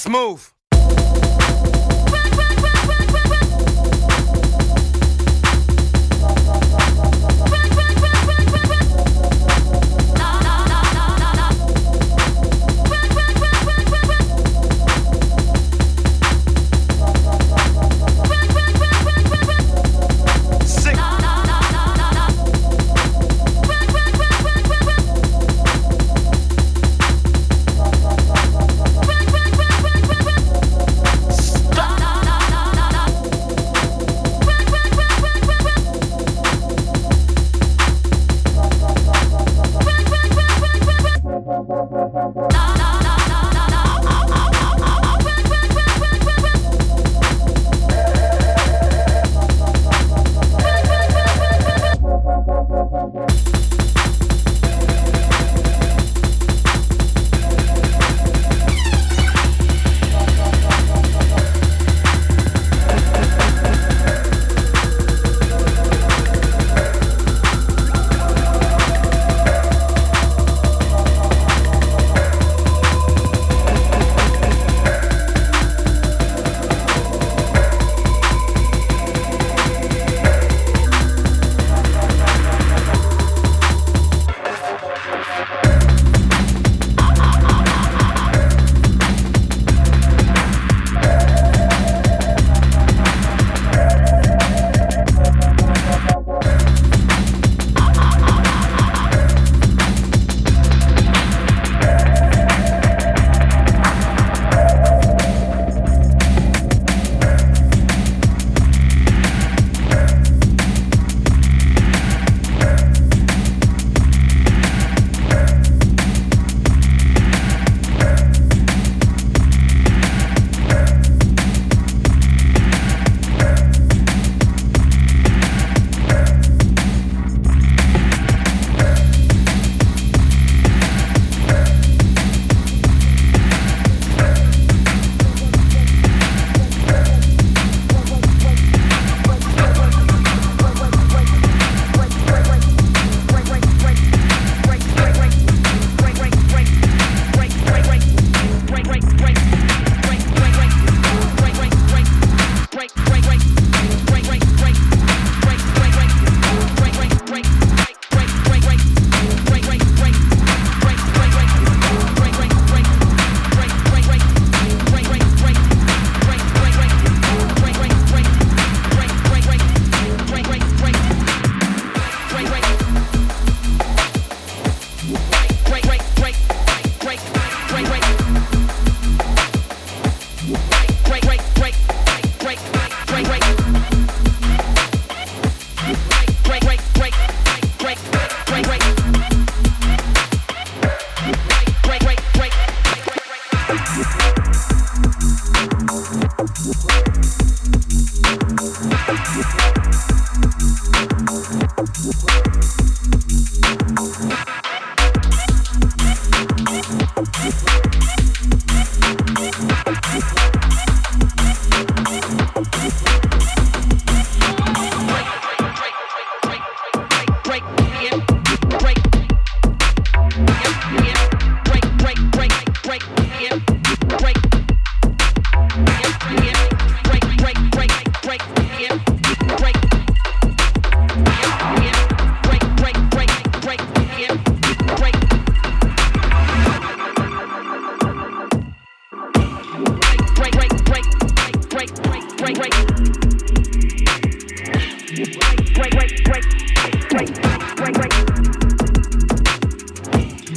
Let's move.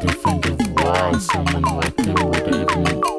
to think of why someone like you would even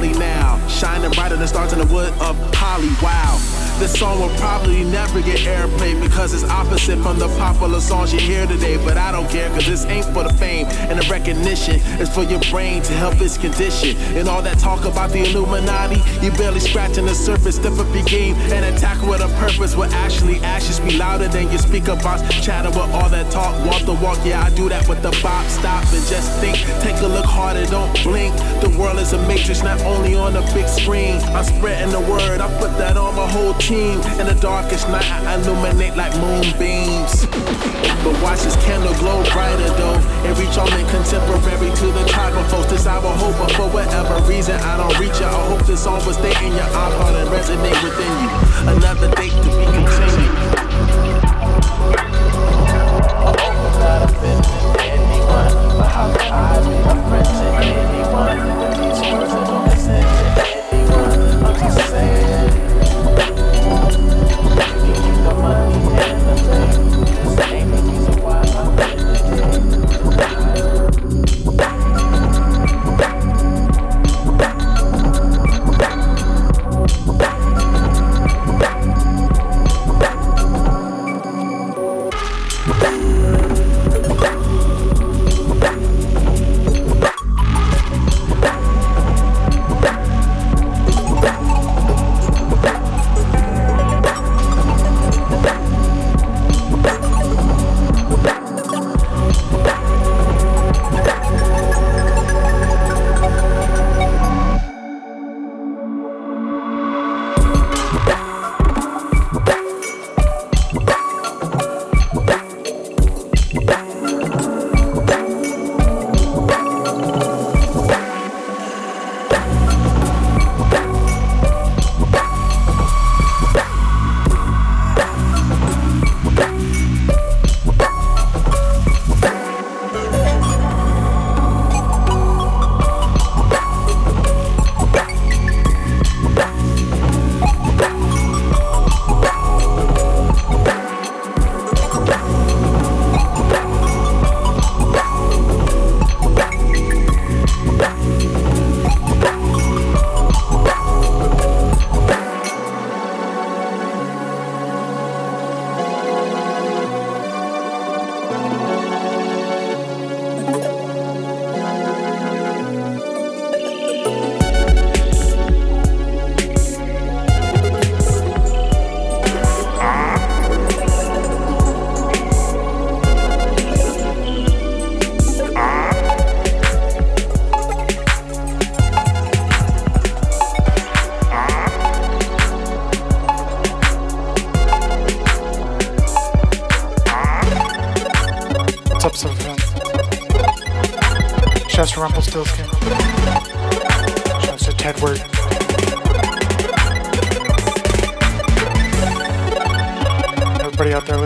Molly now, shining brighter than stars in the wood of Holly. Wow. This song will probably never get airplay because it's opposite from the popular songs you hear today. But I don't care because this ain't for the fame and the recognition. It's for your brain to help its condition. And all that talk about the Illuminati, you barely scratching the surface. Step up your game and attack with a purpose. Will actually actions be louder than your speaker box. Chatter with all that talk, walk the walk. Yeah, I do that with the bop. Stop and just think. Take a look harder, don't blink. The world is a matrix, not only on the big screen. I'm spreading the word, I put that on my whole team team. In the darkest night, I illuminate like moonbeams. But watch this candle glow brighter though. And reach on it contemporary to the tribal folks. This I will hope, but for whatever reason, I don't reach it. I hope this song will stay in your iPod and resonate within you. Another date to be continued. I'm not offending anyone, but how can I be a friend to anyone?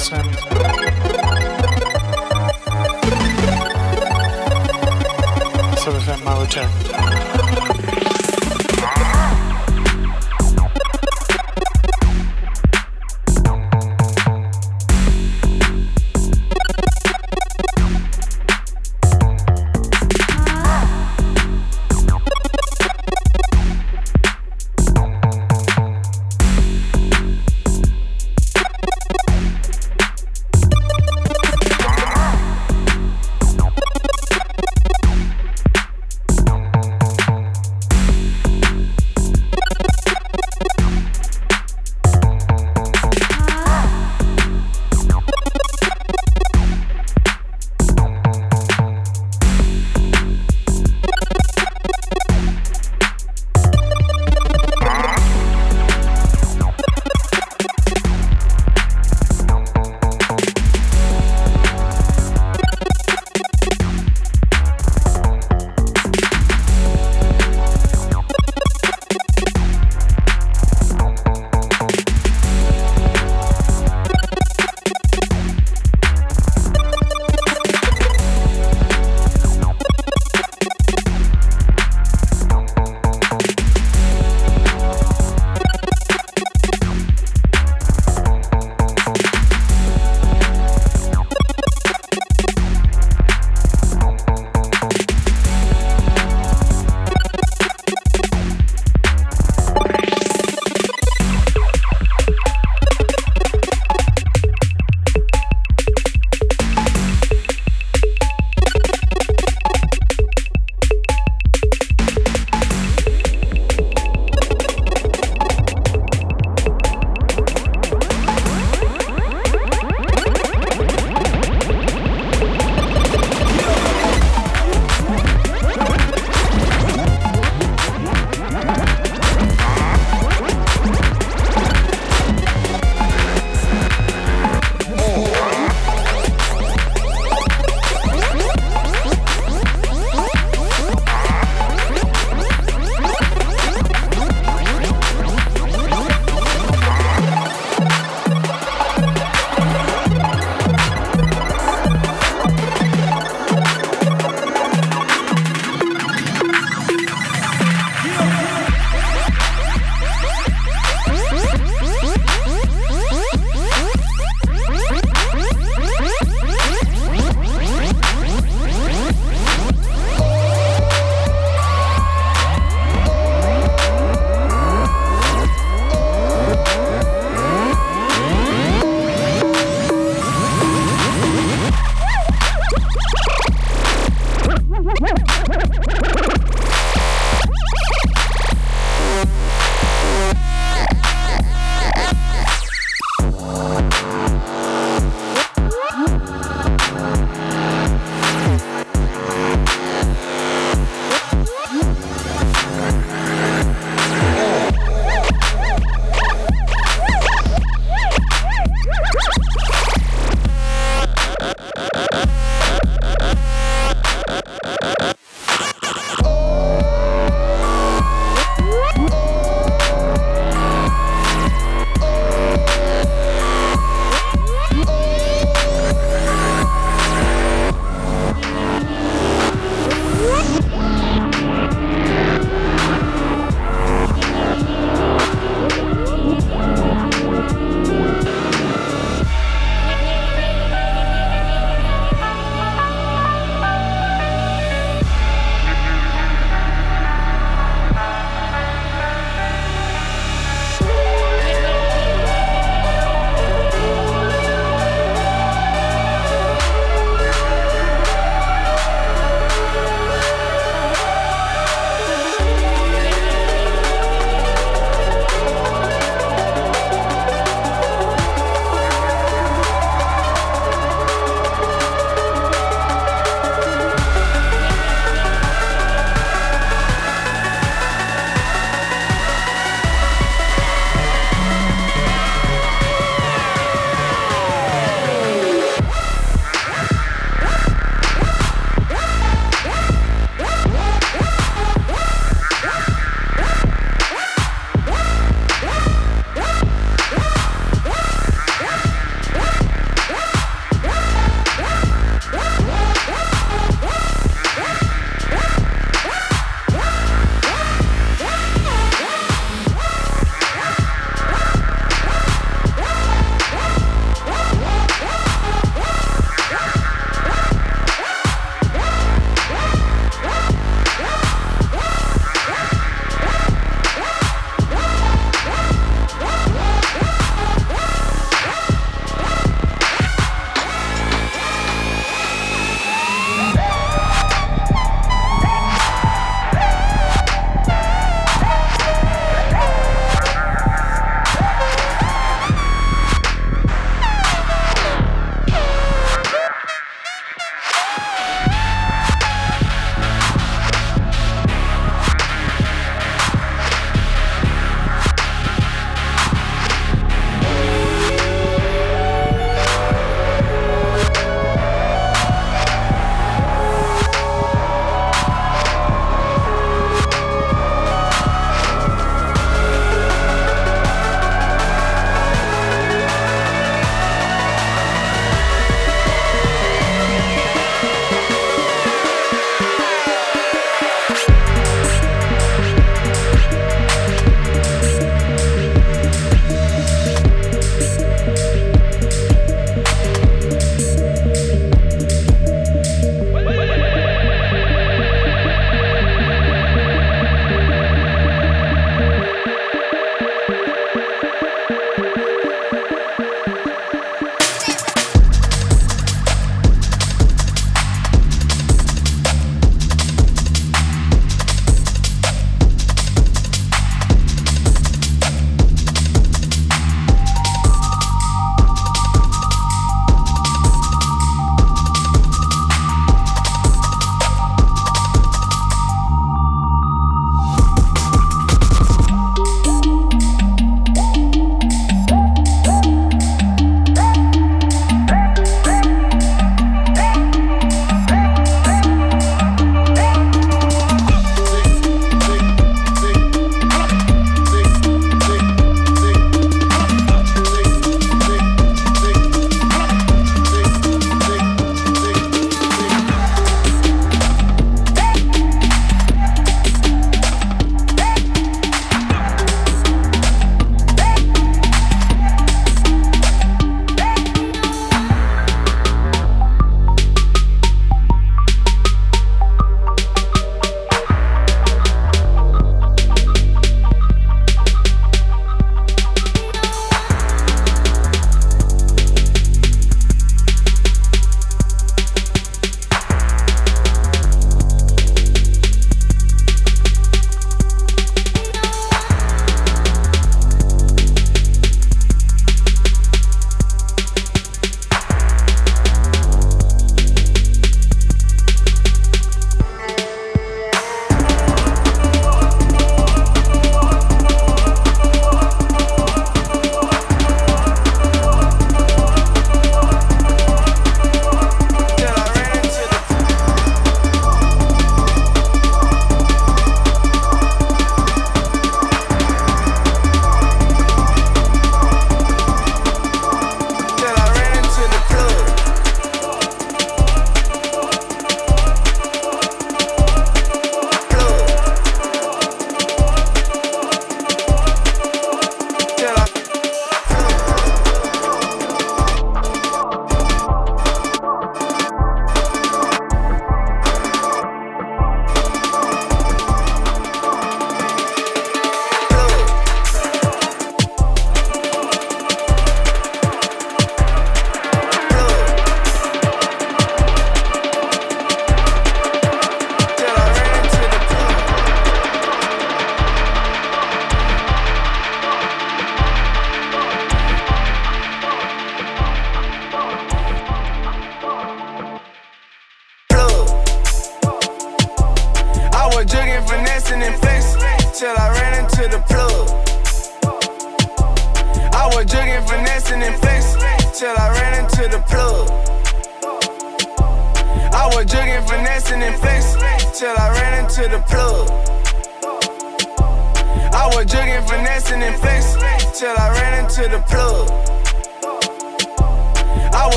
Podcast.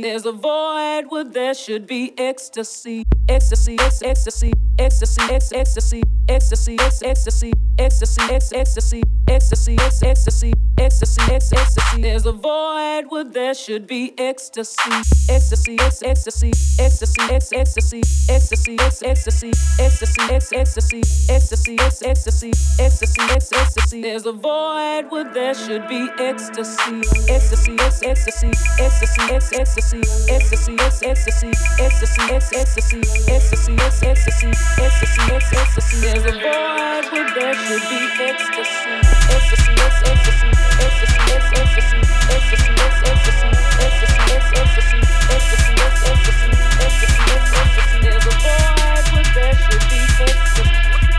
There's a void where there should be ecstasy, ecstasy, ecstasy, ecstasy, ecstasy, ecstasy, ecstasy, ecstasy, ecstasy, ecstasy, ecstasy, ecstasy, ecstasy. Ecstasy, ecstasy. There's a void where there should be ecstasy, ecstasy, ecstasy, ecstasy, ecstasy, ecstasy, ecstasy, ecstasy, ecstasy, ecstasy, ecstasy, ecstasy, ecstasy. Ecstasy, ecstasy, ecstasy. There's a void where there should be ecstasy, ecstasy, ecstasy, ecstasy, ecstasy, ecstasy, ecstasy, ecstasy, ecstasy, ecstasy, ecstasy, ecstasy, ecstasy, ecstasy, ecstasy. There's a void where there should be ecstasy, ecstasy, ecstasy, ecstasy, ecstasy, ecstasy, ecstasy, ecstasy, ecstasy, ecstasy, ecstasy, ecstasy, ecstasy. There's a void where there should be ecstasy.